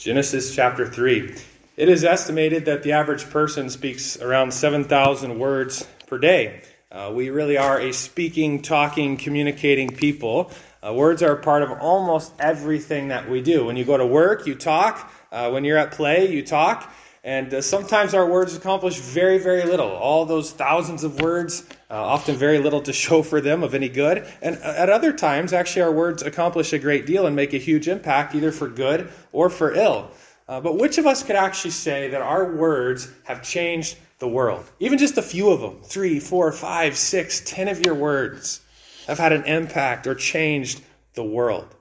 Genesis chapter 3. It is estimated that the average person speaks around 7,000 words per day. Uh, we really are a speaking, talking, communicating people. Uh, words are a part of almost everything that we do. When you go to work, you talk. Uh, when you're at play, you talk. And uh, sometimes our words accomplish very, very little. All those thousands of words, uh, often very little to show for them of any good. And uh, at other times, actually, our words accomplish a great deal and make a huge impact, either for good or for ill. Uh, but which of us could actually say that our words have changed the world? Even just a few of them three, four, five, six, ten of your words have had an impact or changed the world.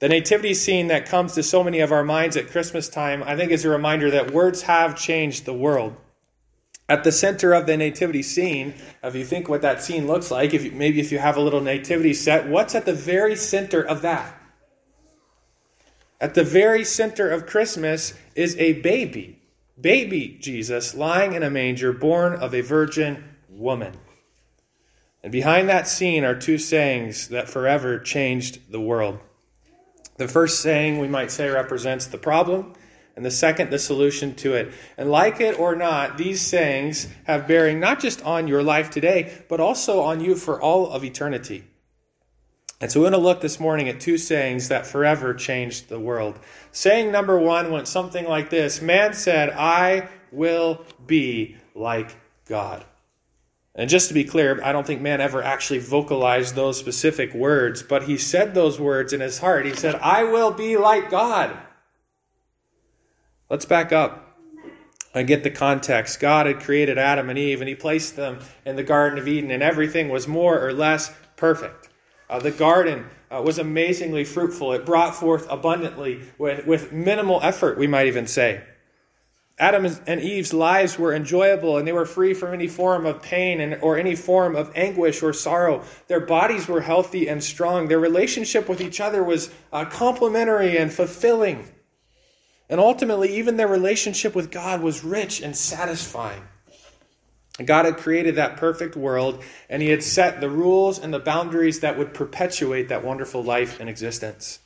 The nativity scene that comes to so many of our minds at Christmas time, I think, is a reminder that words have changed the world. At the center of the nativity scene, if you think what that scene looks like, if you, maybe if you have a little nativity set, what's at the very center of that? At the very center of Christmas is a baby, baby Jesus, lying in a manger, born of a virgin woman. And behind that scene are two sayings that forever changed the world. The first saying, we might say, represents the problem, and the second, the solution to it. And like it or not, these sayings have bearing not just on your life today, but also on you for all of eternity. And so we're going to look this morning at two sayings that forever changed the world. Saying number one went something like this Man said, I will be like God. And just to be clear, I don't think man ever actually vocalized those specific words, but he said those words in his heart. He said, I will be like God. Let's back up and get the context. God had created Adam and Eve, and he placed them in the Garden of Eden, and everything was more or less perfect. Uh, the garden uh, was amazingly fruitful. It brought forth abundantly with, with minimal effort, we might even say. Adam and Eve's lives were enjoyable and they were free from any form of pain and, or any form of anguish or sorrow. Their bodies were healthy and strong. Their relationship with each other was uh, complementary and fulfilling. And ultimately, even their relationship with God was rich and satisfying. God had created that perfect world, and He had set the rules and the boundaries that would perpetuate that wonderful life and existence.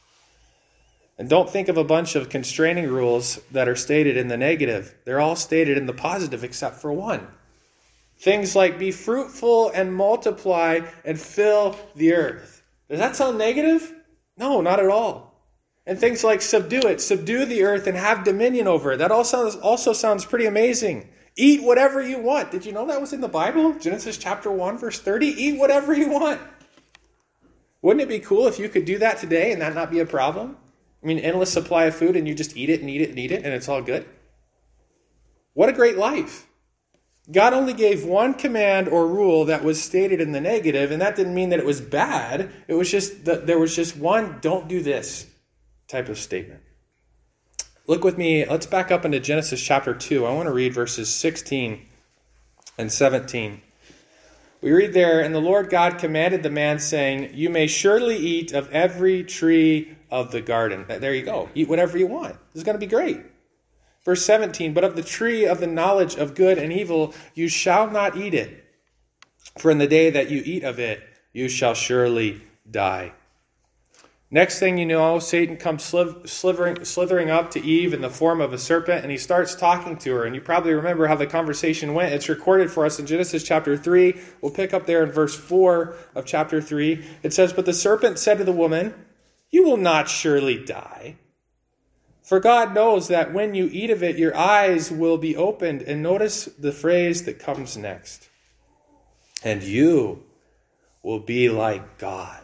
And don't think of a bunch of constraining rules that are stated in the negative. They're all stated in the positive except for one. Things like be fruitful and multiply and fill the earth. Does that sound negative? No, not at all. And things like subdue it, subdue the earth and have dominion over it. That all sounds, also sounds pretty amazing. Eat whatever you want. Did you know that was in the Bible? Genesis chapter 1, verse 30. Eat whatever you want. Wouldn't it be cool if you could do that today and that not be a problem? I mean, endless supply of food and you just eat it and eat it and eat it and it's all good. What a great life. God only gave one command or rule that was stated in the negative, and that didn't mean that it was bad. It was just that there was just one don't do this type of statement. Look with me, let's back up into Genesis chapter 2. I want to read verses 16 and 17. We read there, And the Lord God commanded the man, saying, You may surely eat of every tree of the garden. There you go. Eat whatever you want. This is going to be great. Verse 17, but of the tree of the knowledge of good and evil you shall not eat it, for in the day that you eat of it you shall surely die. Next thing you know, Satan comes slithering, slithering up to Eve in the form of a serpent and he starts talking to her. And you probably remember how the conversation went. It's recorded for us in Genesis chapter 3. We'll pick up there in verse 4 of chapter 3. It says, But the serpent said to the woman, you will not surely die. For God knows that when you eat of it, your eyes will be opened. And notice the phrase that comes next. And you will be like God,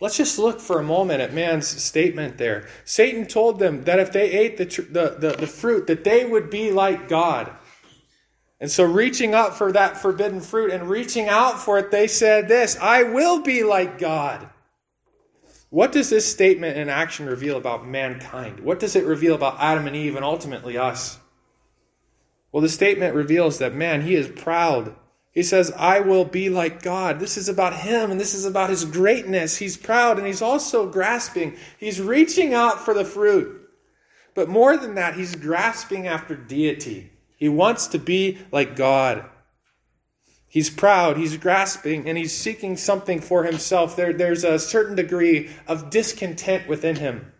Let's just look for a moment at man's statement there. Satan told them that if they ate the, the, the, the fruit, that they would be like God. And so, reaching up for that forbidden fruit and reaching out for it, they said this I will be like God. What does this statement and action reveal about mankind? What does it reveal about Adam and Eve and ultimately us? Well, the statement reveals that, man, he is proud. He says, I will be like God. This is about him and this is about his greatness. He's proud and he's also grasping. He's reaching out for the fruit. But more than that, he's grasping after deity. He wants to be like God. He's proud, he's grasping, and he's seeking something for himself. There, there's a certain degree of discontent within him.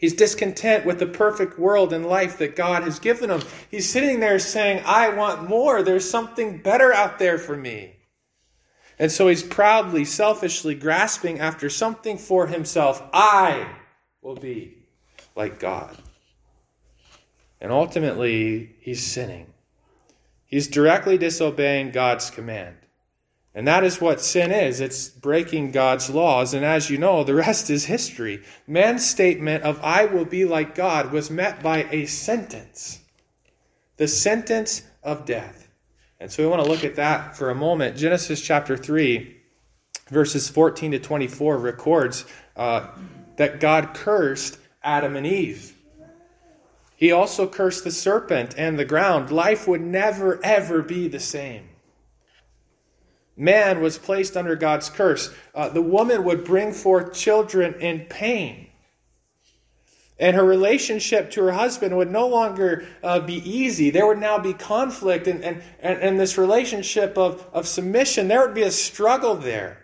He's discontent with the perfect world and life that God has given him. He's sitting there saying, I want more. There's something better out there for me. And so he's proudly, selfishly grasping after something for himself. I will be like God. And ultimately, he's sinning. He's directly disobeying God's command. And that is what sin is it's breaking God's laws. And as you know, the rest is history. Man's statement of, I will be like God, was met by a sentence the sentence of death. And so we want to look at that for a moment. Genesis chapter 3, verses 14 to 24 records uh, that God cursed Adam and Eve. He also cursed the serpent and the ground. Life would never, ever be the same. Man was placed under God's curse. Uh, the woman would bring forth children in pain. And her relationship to her husband would no longer uh, be easy. There would now be conflict and, and, and, and this relationship of, of submission. There would be a struggle there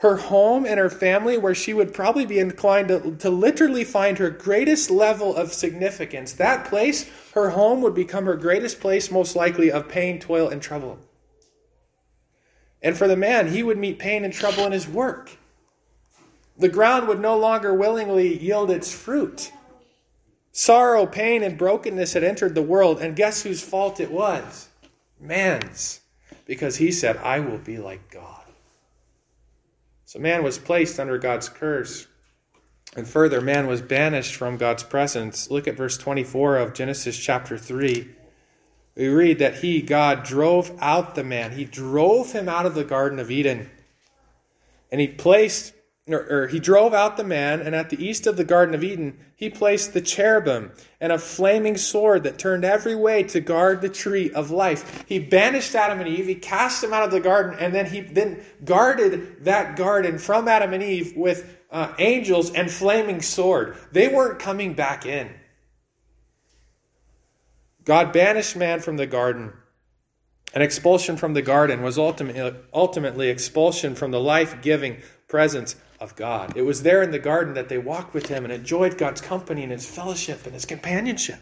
her home and her family, where she would probably be inclined to, to literally find her greatest level of significance. That place, her home, would become her greatest place, most likely, of pain, toil, and trouble. And for the man, he would meet pain and trouble in his work. The ground would no longer willingly yield its fruit. Sorrow, pain, and brokenness had entered the world, and guess whose fault it was? Man's. Because he said, I will be like God. So man was placed under God's curse. And further, man was banished from God's presence. Look at verse 24 of Genesis chapter 3. We read that he, God, drove out the man. He drove him out of the Garden of Eden. And he placed or, or, he drove out the man, and at the east of the Garden of Eden, he placed the cherubim and a flaming sword that turned every way to guard the tree of life. He banished Adam and Eve, he cast them out of the garden, and then he then guarded that garden from Adam and Eve with uh, angels and flaming sword. They weren't coming back in. God banished man from the garden. An expulsion from the garden was ultimately, ultimately expulsion from the life giving presence of God. It was there in the garden that they walked with him and enjoyed God's company and his fellowship and his companionship.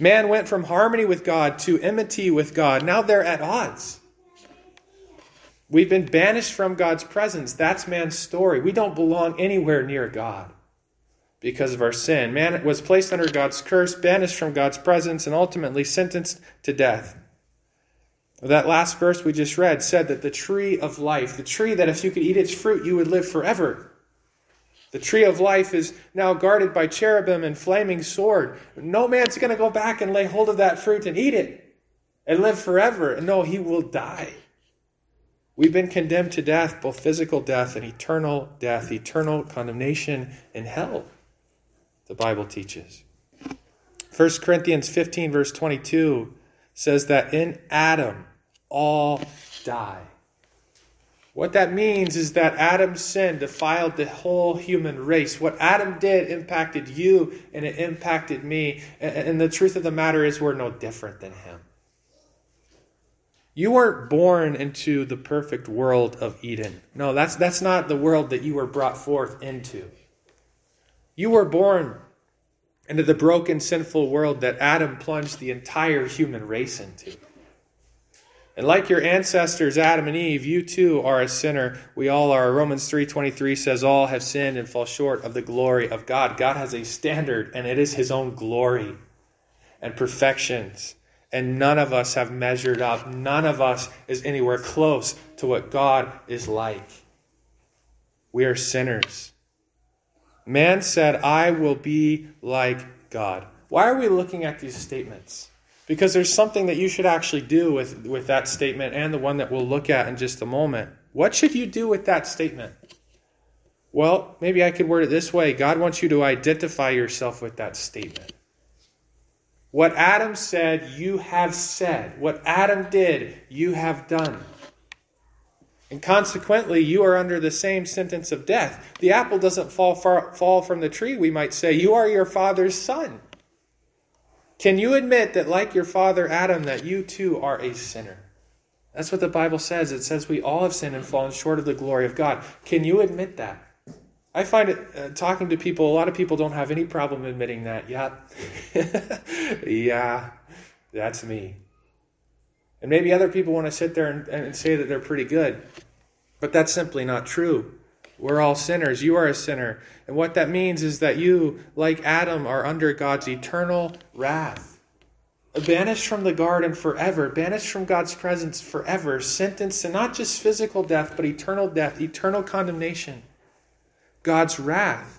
Man went from harmony with God to enmity with God. Now they're at odds. We've been banished from God's presence. That's man's story. We don't belong anywhere near God because of our sin. Man was placed under God's curse, banished from God's presence, and ultimately sentenced to death. That last verse we just read said that the tree of life, the tree that if you could eat its fruit, you would live forever. The tree of life is now guarded by cherubim and flaming sword. No man's going to go back and lay hold of that fruit and eat it and live forever. No, he will die. We've been condemned to death, both physical death and eternal death, eternal condemnation in hell, the Bible teaches. 1 Corinthians 15, verse 22 says that in Adam all die. What that means is that Adam's sin defiled the whole human race. What Adam did impacted you and it impacted me. And the truth of the matter is, we're no different than him. You weren't born into the perfect world of Eden. No, that's, that's not the world that you were brought forth into. You were born into the broken, sinful world that Adam plunged the entire human race into. And like your ancestors Adam and Eve, you too are a sinner. We all are. Romans 3:23 says all have sinned and fall short of the glory of God. God has a standard and it is his own glory and perfections. And none of us have measured up. None of us is anywhere close to what God is like. We are sinners. Man said, I will be like God. Why are we looking at these statements? Because there's something that you should actually do with, with that statement and the one that we'll look at in just a moment. What should you do with that statement? Well, maybe I could word it this way God wants you to identify yourself with that statement. What Adam said, you have said. What Adam did, you have done. And consequently, you are under the same sentence of death. The apple doesn't fall, far, fall from the tree, we might say. You are your father's son. Can you admit that, like your father Adam, that you too are a sinner? That's what the Bible says. It says we all have sinned and fallen short of the glory of God. Can you admit that? I find it uh, talking to people, a lot of people don't have any problem admitting that. Yeah, yeah, that's me. And maybe other people want to sit there and, and say that they're pretty good, but that's simply not true. We're all sinners. You are a sinner. And what that means is that you, like Adam, are under God's eternal wrath. Banished from the garden forever, banished from God's presence forever, sentenced to not just physical death, but eternal death, eternal condemnation. God's wrath.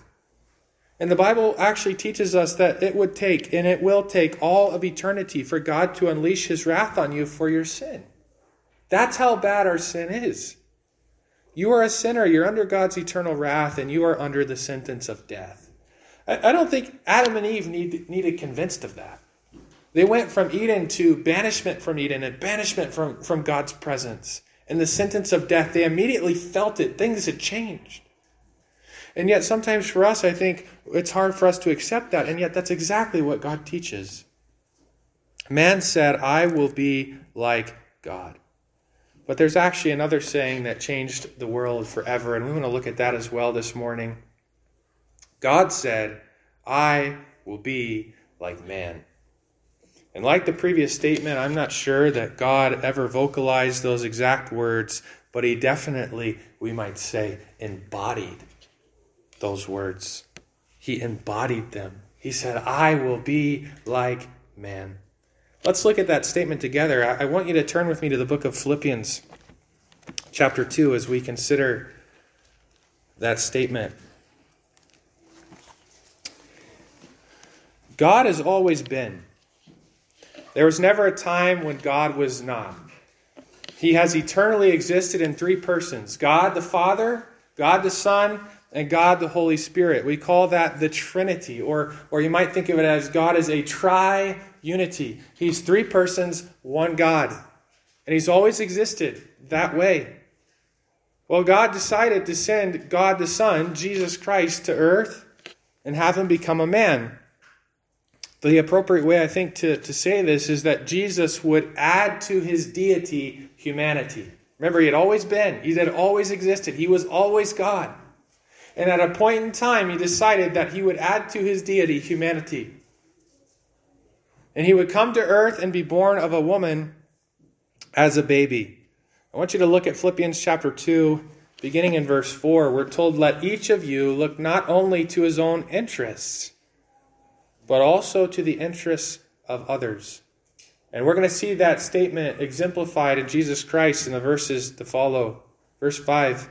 And the Bible actually teaches us that it would take, and it will take, all of eternity for God to unleash his wrath on you for your sin. That's how bad our sin is. You are a sinner, you're under God's eternal wrath, and you are under the sentence of death. I, don't think Adam and Eve need, needed convinced of that. They went from Eden to banishment from Eden and banishment from, from God's presence. And the sentence of death, they immediately felt it. Things had changed. And yet, sometimes for us, I think it's hard for us to accept that. And yet, that's exactly what God teaches. Man said, I will be like God. But there's actually another saying that changed the world forever, and we want to look at that as well this morning. God said, I will be like man. And like the previous statement, I'm not sure that God ever vocalized those exact words, but he definitely, we might say, embodied those words. He embodied them. He said, I will be like man. Let's look at that statement together. I want you to turn with me to the book of Philippians, chapter 2, as we consider that statement. God has always been. There was never a time when God was not. He has eternally existed in three persons God the Father, God the Son, and God the Holy Spirit. We call that the Trinity, or, or you might think of it as God is a tri unity. He's three persons, one God. And He's always existed that way. Well, God decided to send God the Son, Jesus Christ, to earth and have him become a man. The appropriate way, I think, to, to say this is that Jesus would add to his deity humanity. Remember, he had always been, he had always existed, he was always God. And at a point in time, he decided that he would add to his deity humanity. And he would come to earth and be born of a woman as a baby. I want you to look at Philippians chapter 2, beginning in verse 4. We're told, Let each of you look not only to his own interests, but also to the interests of others. And we're going to see that statement exemplified in Jesus Christ in the verses to follow. Verse 5.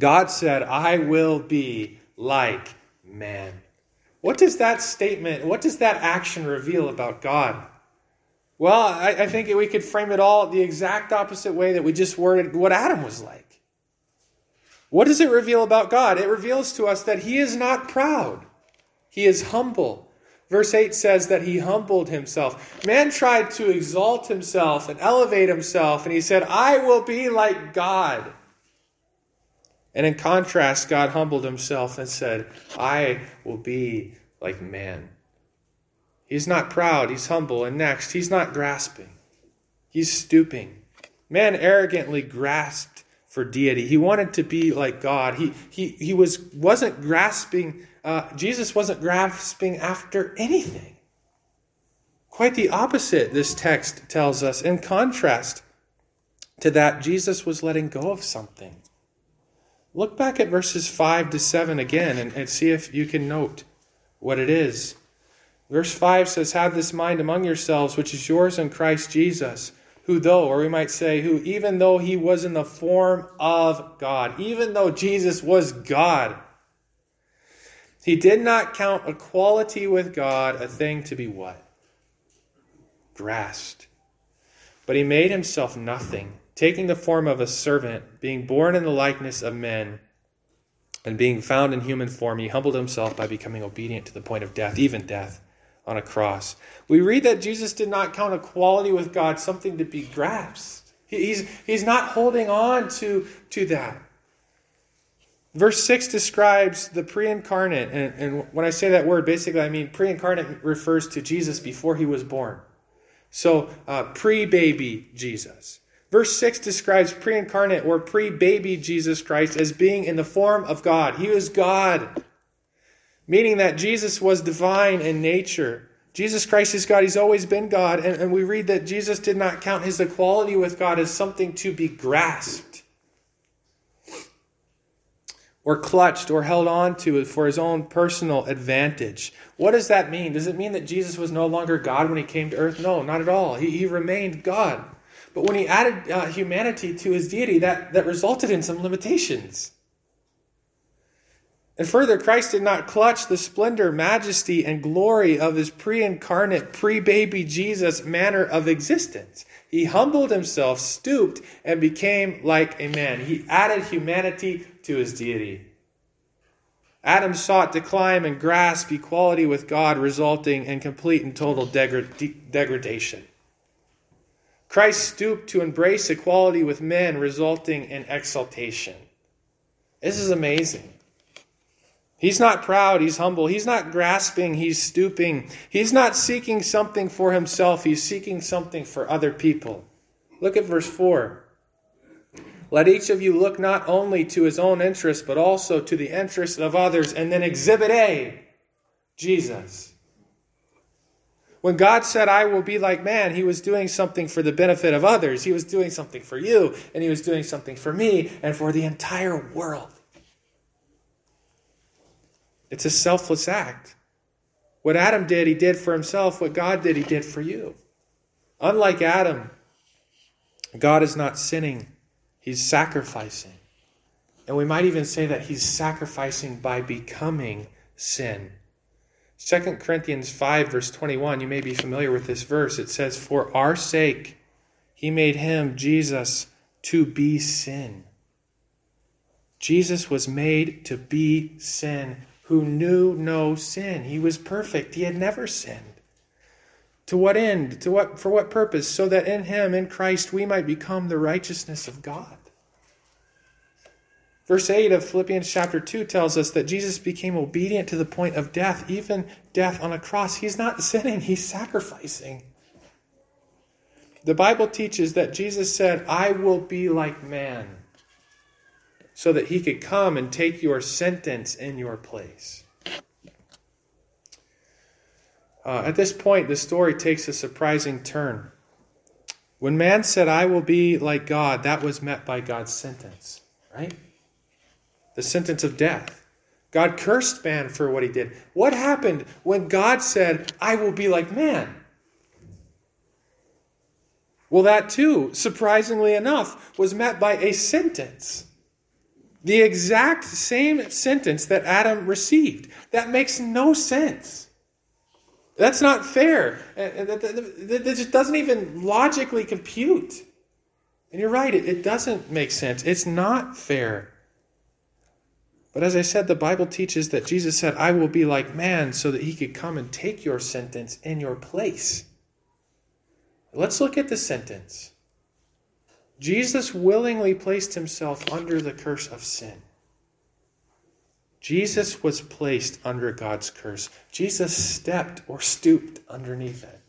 God said, I will be like man. What does that statement, what does that action reveal about God? Well, I, I think we could frame it all the exact opposite way that we just worded what Adam was like. What does it reveal about God? It reveals to us that he is not proud, he is humble. Verse 8 says that he humbled himself. Man tried to exalt himself and elevate himself, and he said, I will be like God. And in contrast, God humbled himself and said, I will be like man. He's not proud, he's humble. And next, he's not grasping, he's stooping. Man arrogantly grasped for deity. He wanted to be like God. He, he, he was, wasn't grasping, uh, Jesus wasn't grasping after anything. Quite the opposite, this text tells us. In contrast to that, Jesus was letting go of something. Look back at verses 5 to 7 again and, and see if you can note what it is. Verse 5 says, Have this mind among yourselves, which is yours in Christ Jesus, who, though, or we might say, who, even though he was in the form of God, even though Jesus was God, he did not count equality with God a thing to be what? Grasped. But he made himself nothing, taking the form of a servant, being born in the likeness of men, and being found in human form, he humbled himself by becoming obedient to the point of death, even death on a cross. We read that Jesus did not count equality with God something to be grasped. He's, he's not holding on to, to that. Verse 6 describes the pre incarnate. And, and when I say that word, basically I mean pre incarnate refers to Jesus before he was born. So, uh, pre baby Jesus. Verse 6 describes pre incarnate or pre baby Jesus Christ as being in the form of God. He was God, meaning that Jesus was divine in nature. Jesus Christ is God. He's always been God. And, and we read that Jesus did not count his equality with God as something to be grasped or clutched or held on to for his own personal advantage. What does that mean? Does it mean that Jesus was no longer God when he came to earth? No, not at all. He, he remained God. But when he added uh, humanity to his deity, that, that resulted in some limitations. And further, Christ did not clutch the splendor, majesty, and glory of his pre incarnate, pre baby Jesus manner of existence. He humbled himself, stooped, and became like a man. He added humanity to his deity. Adam sought to climb and grasp equality with God, resulting in complete and total degra- degradation. Christ stooped to embrace equality with men, resulting in exaltation. This is amazing. He's not proud, he's humble. He's not grasping, he's stooping. He's not seeking something for himself, he's seeking something for other people. Look at verse 4. Let each of you look not only to his own interest, but also to the interest of others. And then exhibit A, Jesus. When God said, I will be like man, he was doing something for the benefit of others. He was doing something for you, and he was doing something for me, and for the entire world. It's a selfless act. What Adam did, he did for himself. What God did, he did for you. Unlike Adam, God is not sinning. He's sacrificing. And we might even say that he's sacrificing by becoming sin. 2 Corinthians 5, verse 21, you may be familiar with this verse. It says, For our sake, he made him, Jesus, to be sin. Jesus was made to be sin, who knew no sin. He was perfect, he had never sinned. To what end? To what for what purpose? So that in him, in Christ, we might become the righteousness of God. Verse 8 of Philippians chapter 2 tells us that Jesus became obedient to the point of death, even death on a cross. He's not sinning, he's sacrificing. The Bible teaches that Jesus said, I will be like man, so that he could come and take your sentence in your place. Uh, at this point, the story takes a surprising turn. When man said, I will be like God, that was met by God's sentence, right? The sentence of death. God cursed man for what he did. What happened when God said, I will be like man? Well, that too, surprisingly enough, was met by a sentence. The exact same sentence that Adam received. That makes no sense. That's not fair. That just doesn't even logically compute. And you're right, it doesn't make sense. It's not fair. But as I said, the Bible teaches that Jesus said, I will be like man so that he could come and take your sentence in your place. Let's look at the sentence. Jesus willingly placed himself under the curse of sin. Jesus was placed under God's curse. Jesus stepped or stooped underneath it.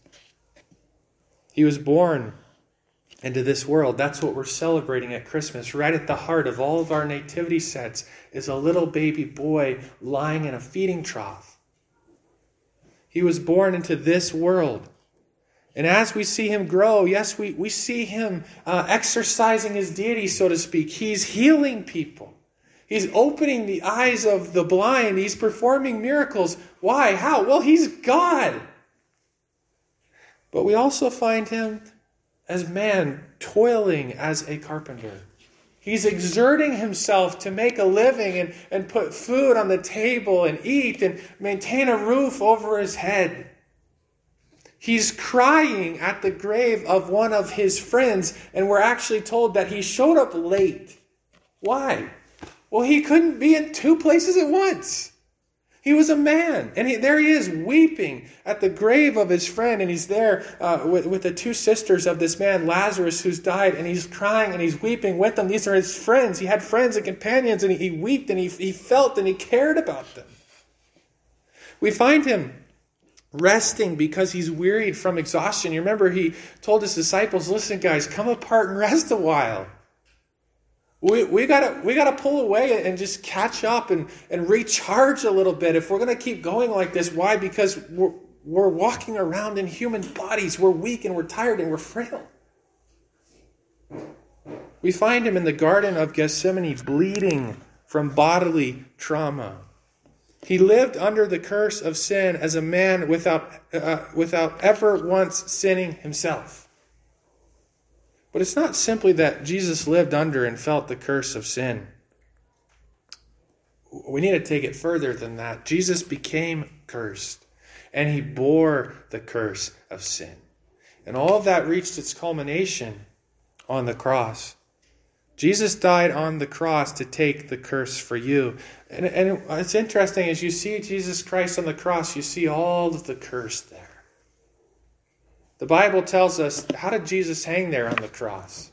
He was born into this world. That's what we're celebrating at Christmas. Right at the heart of all of our nativity sets is a little baby boy lying in a feeding trough. He was born into this world. And as we see him grow, yes, we, we see him uh, exercising his deity, so to speak. He's healing people. He's opening the eyes of the blind. He's performing miracles. Why? How? Well, he's God. But we also find him as man toiling as a carpenter. He's exerting himself to make a living and, and put food on the table and eat and maintain a roof over his head. He's crying at the grave of one of his friends, and we're actually told that he showed up late. Why? Well, he couldn't be in two places at once. He was a man, and he, there he is weeping at the grave of his friend, and he's there uh, with, with the two sisters of this man, Lazarus, who's died, and he's crying and he's weeping with them. These are his friends. He had friends and companions, and he, he wept and he, he felt and he cared about them. We find him resting because he's wearied from exhaustion. You remember he told his disciples, Listen, guys, come apart and rest a while. We, we gotta we gotta pull away and just catch up and, and recharge a little bit if we're gonna keep going like this. Why? Because we're we're walking around in human bodies. We're weak and we're tired and we're frail. We find him in the Garden of Gethsemane bleeding from bodily trauma. He lived under the curse of sin as a man without, uh, without ever once sinning himself. But it's not simply that Jesus lived under and felt the curse of sin. We need to take it further than that. Jesus became cursed, and he bore the curse of sin. And all of that reached its culmination on the cross. Jesus died on the cross to take the curse for you. And, and it's interesting, as you see Jesus Christ on the cross, you see all of the curse there. The Bible tells us how did Jesus hang there on the cross?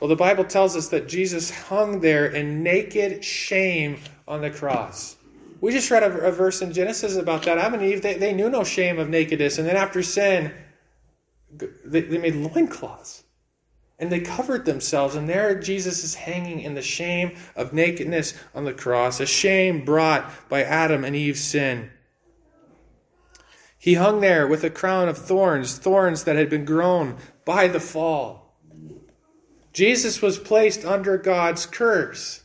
Well, the Bible tells us that Jesus hung there in naked shame on the cross. We just read a, a verse in Genesis about that. Adam and Eve, they, they knew no shame of nakedness. And then after sin, they, they made loincloths. And they covered themselves. And there Jesus is hanging in the shame of nakedness on the cross, a shame brought by Adam and Eve's sin. He hung there with a crown of thorns, thorns that had been grown by the fall. Jesus was placed under God's curse.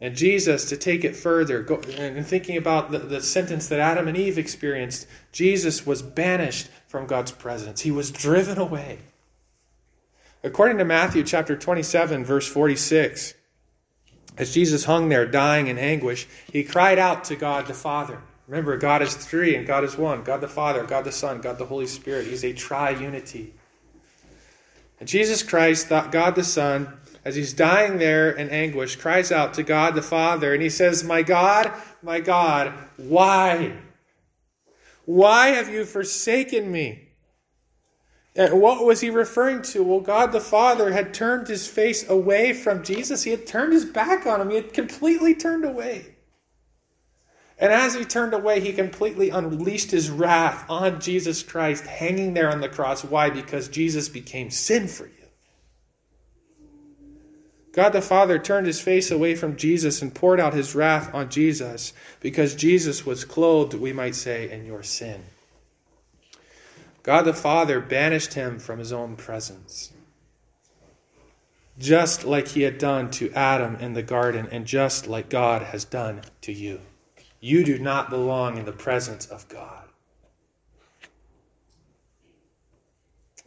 And Jesus, to take it further, go, and thinking about the, the sentence that Adam and Eve experienced, Jesus was banished from God's presence. He was driven away. According to Matthew chapter 27, verse 46, as Jesus hung there dying in anguish, he cried out to God the Father. Remember, God is three and God is one God the Father, God the Son, God the Holy Spirit. He's a triunity. And Jesus Christ, God the Son, as he's dying there in anguish, cries out to God the Father, and he says, My God, my God, why? Why have you forsaken me? And what was he referring to? Well, God the Father had turned his face away from Jesus. He had turned his back on him. He had completely turned away. And as he turned away, he completely unleashed his wrath on Jesus Christ, hanging there on the cross. Why? Because Jesus became sin for you. God the Father turned his face away from Jesus and poured out his wrath on Jesus because Jesus was clothed, we might say, in your sin. God the Father banished him from his own presence, just like he had done to Adam in the garden, and just like God has done to you. You do not belong in the presence of God.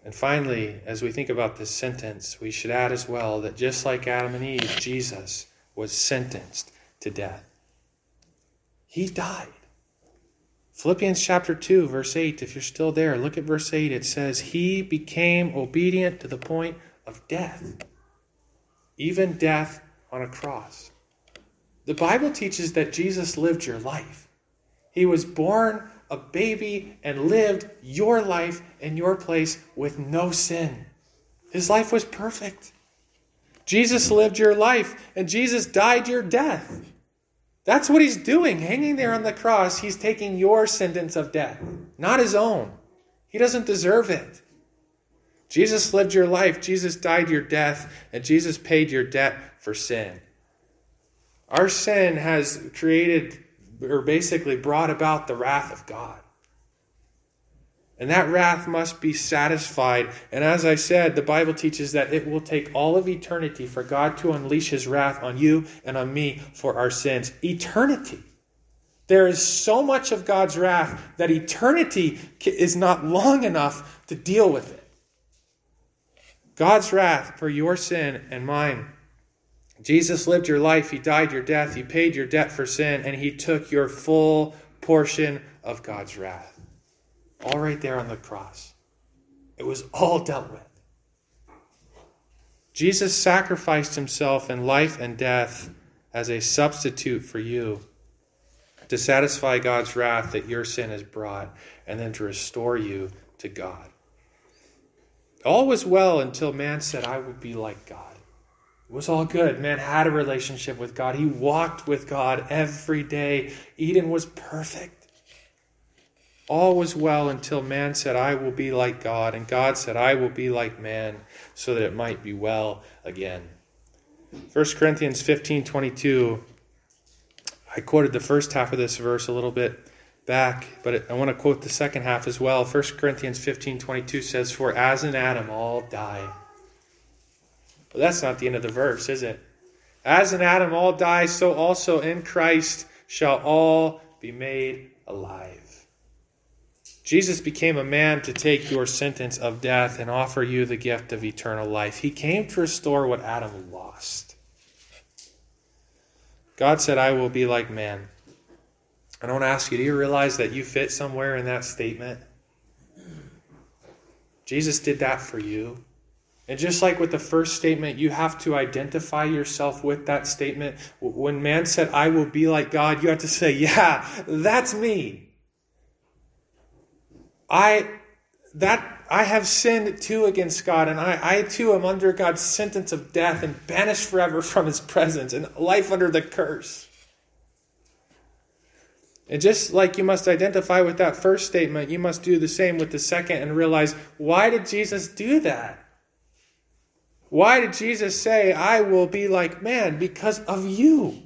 And finally, as we think about this sentence, we should add as well that just like Adam and Eve, Jesus was sentenced to death. He died. Philippians chapter 2, verse 8, if you're still there, look at verse 8. It says, He became obedient to the point of death, even death on a cross. The Bible teaches that Jesus lived your life. He was born a baby and lived your life in your place with no sin. His life was perfect. Jesus lived your life and Jesus died your death. That's what he's doing. Hanging there on the cross, he's taking your sentence of death, not his own. He doesn't deserve it. Jesus lived your life, Jesus died your death, and Jesus paid your debt for sin. Our sin has created or basically brought about the wrath of God. And that wrath must be satisfied. And as I said, the Bible teaches that it will take all of eternity for God to unleash his wrath on you and on me for our sins. Eternity. There is so much of God's wrath that eternity is not long enough to deal with it. God's wrath for your sin and mine. Jesus lived your life, He died your death, He paid your debt for sin, and He took your full portion of God's wrath. All right there on the cross. It was all dealt with. Jesus sacrificed Himself in life and death as a substitute for you to satisfy God's wrath that your sin has brought and then to restore you to God. All was well until man said, I would be like God. Was all good. Man had a relationship with God. He walked with God every day. Eden was perfect. All was well until man said, I will be like God. And God said, I will be like man, so that it might be well again. 1 Corinthians 15 22. I quoted the first half of this verse a little bit back, but I want to quote the second half as well. 1 Corinthians 15 22 says, For as in Adam all die. But that's not the end of the verse, is it? As in Adam all die, so also in Christ shall all be made alive. Jesus became a man to take your sentence of death and offer you the gift of eternal life. He came to restore what Adam lost. God said, I will be like man. I don't ask you, do you realize that you fit somewhere in that statement? Jesus did that for you. And just like with the first statement, you have to identify yourself with that statement. When man said, I will be like God, you have to say, Yeah, that's me. I that I have sinned too against God, and I, I too am under God's sentence of death and banished forever from his presence and life under the curse. And just like you must identify with that first statement, you must do the same with the second and realize why did Jesus do that? Why did Jesus say, I will be like man? Because of you.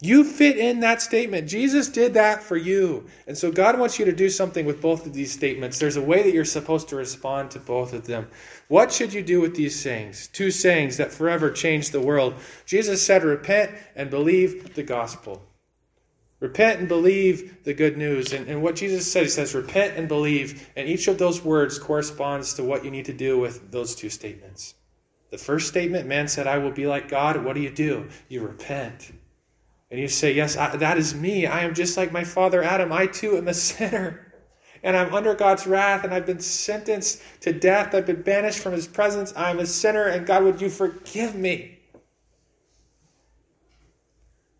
You fit in that statement. Jesus did that for you. And so God wants you to do something with both of these statements. There's a way that you're supposed to respond to both of them. What should you do with these sayings? Two sayings that forever changed the world. Jesus said, Repent and believe the gospel. Repent and believe the good news. And, and what Jesus said, he says, repent and believe. And each of those words corresponds to what you need to do with those two statements. The first statement, man said, I will be like God. What do you do? You repent. And you say, Yes, I, that is me. I am just like my father Adam. I too am a sinner. And I'm under God's wrath, and I've been sentenced to death. I've been banished from his presence. I'm a sinner, and God, would you forgive me?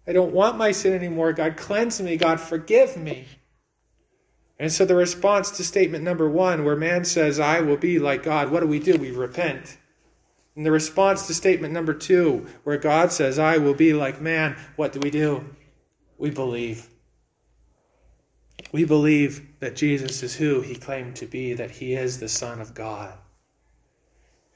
I don't want my sin anymore. God, cleanse me. God, forgive me. And so the response to statement number one, where man says, I will be like God, what do we do? We repent. And the response to statement number two, where God says, I will be like man, what do we do? We believe. We believe that Jesus is who he claimed to be, that he is the Son of God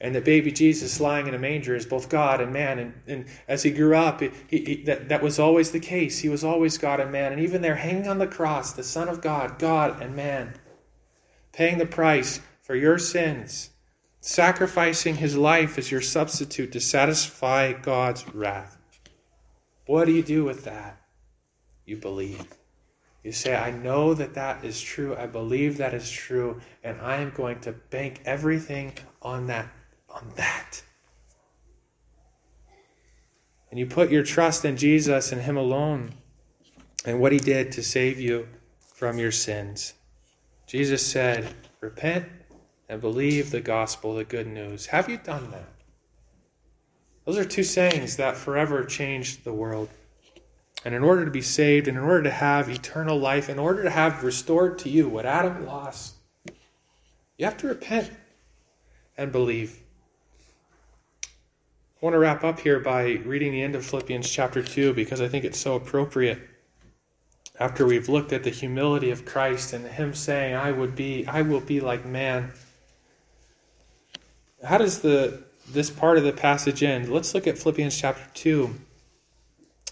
and that baby Jesus lying in a manger is both God and man. And, and as he grew up, he, he, that, that was always the case. He was always God and man. And even there, hanging on the cross, the Son of God, God and man, paying the price for your sins, sacrificing his life as your substitute to satisfy God's wrath. What do you do with that? You believe. You say, I know that that is true. I believe that is true. And I am going to bank everything on that on that. And you put your trust in Jesus and Him alone and what He did to save you from your sins. Jesus said, Repent and believe the gospel, the good news. Have you done that? Those are two sayings that forever changed the world. And in order to be saved, and in order to have eternal life, in order to have restored to you what Adam lost, you have to repent and believe. I want to wrap up here by reading the end of Philippians chapter 2 because I think it's so appropriate. After we've looked at the humility of Christ and him saying, I would be, I will be like man. How does the this part of the passage end? Let's look at Philippians chapter 2,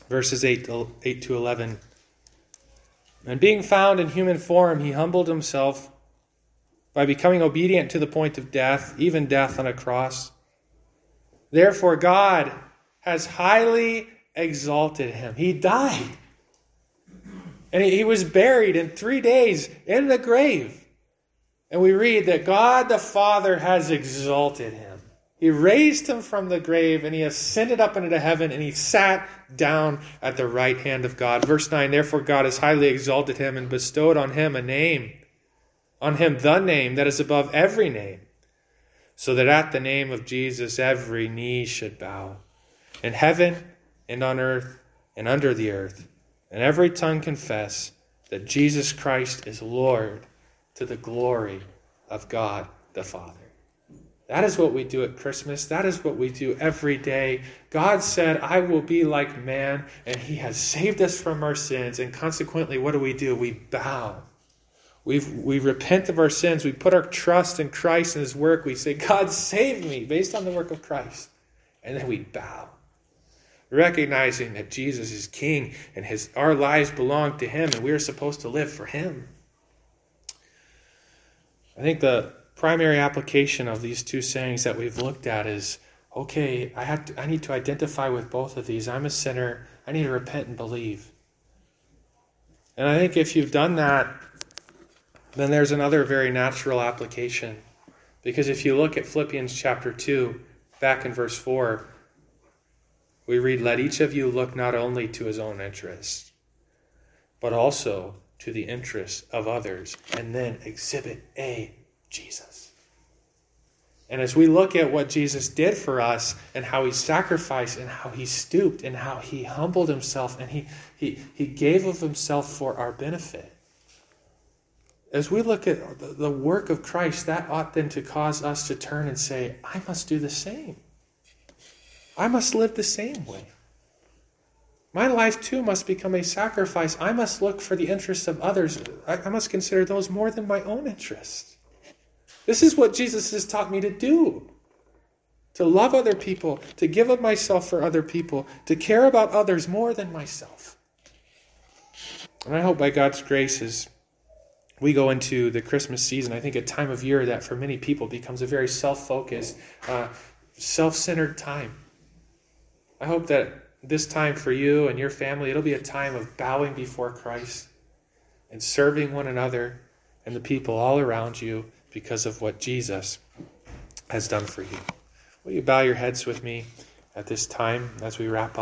verses 8 to, 8 to 11. And being found in human form, he humbled himself by becoming obedient to the point of death, even death on a cross. Therefore, God has highly exalted him. He died. And he was buried in three days in the grave. And we read that God the Father has exalted him. He raised him from the grave and he ascended up into heaven and he sat down at the right hand of God. Verse 9 Therefore, God has highly exalted him and bestowed on him a name, on him the name that is above every name, so that at the name of Jesus every knee should bow, in heaven and on earth and under the earth, and every tongue confess that Jesus Christ is Lord to the glory of God the Father. That is what we do at Christmas. That is what we do every day. God said, I will be like man, and He has saved us from our sins. And consequently, what do we do? We bow. We we repent of our sins. We put our trust in Christ and His work. We say, God, save me based on the work of Christ. And then we bow, recognizing that Jesus is King and his, our lives belong to Him, and we are supposed to live for Him. I think the primary application of these two sayings that we've looked at is okay, I have to, I need to identify with both of these. I'm a sinner. I need to repent and believe. And I think if you've done that, then there's another very natural application. Because if you look at Philippians chapter 2, back in verse 4, we read, Let each of you look not only to his own interest, but also to the interests of others, and then exhibit A, Jesus. And as we look at what Jesus did for us and how he sacrificed and how he stooped and how he humbled himself and he, he, he gave of himself for our benefit, as we look at the work of Christ, that ought then to cause us to turn and say, I must do the same. I must live the same way. My life too must become a sacrifice. I must look for the interests of others. I, must consider those more than my own interests. This is what Jesus has taught me to do to love other people, to give of myself for other people, to care about others more than myself. And I hope by God's grace, as we go into the Christmas season, I think a time of year that for many people becomes a very self focused, uh, self centered time. I hope that this time for you and your family, it'll be a time of bowing before Christ and serving one another and the people all around you because of what Jesus has done for you. Will you bow your heads with me at this time as we wrap up?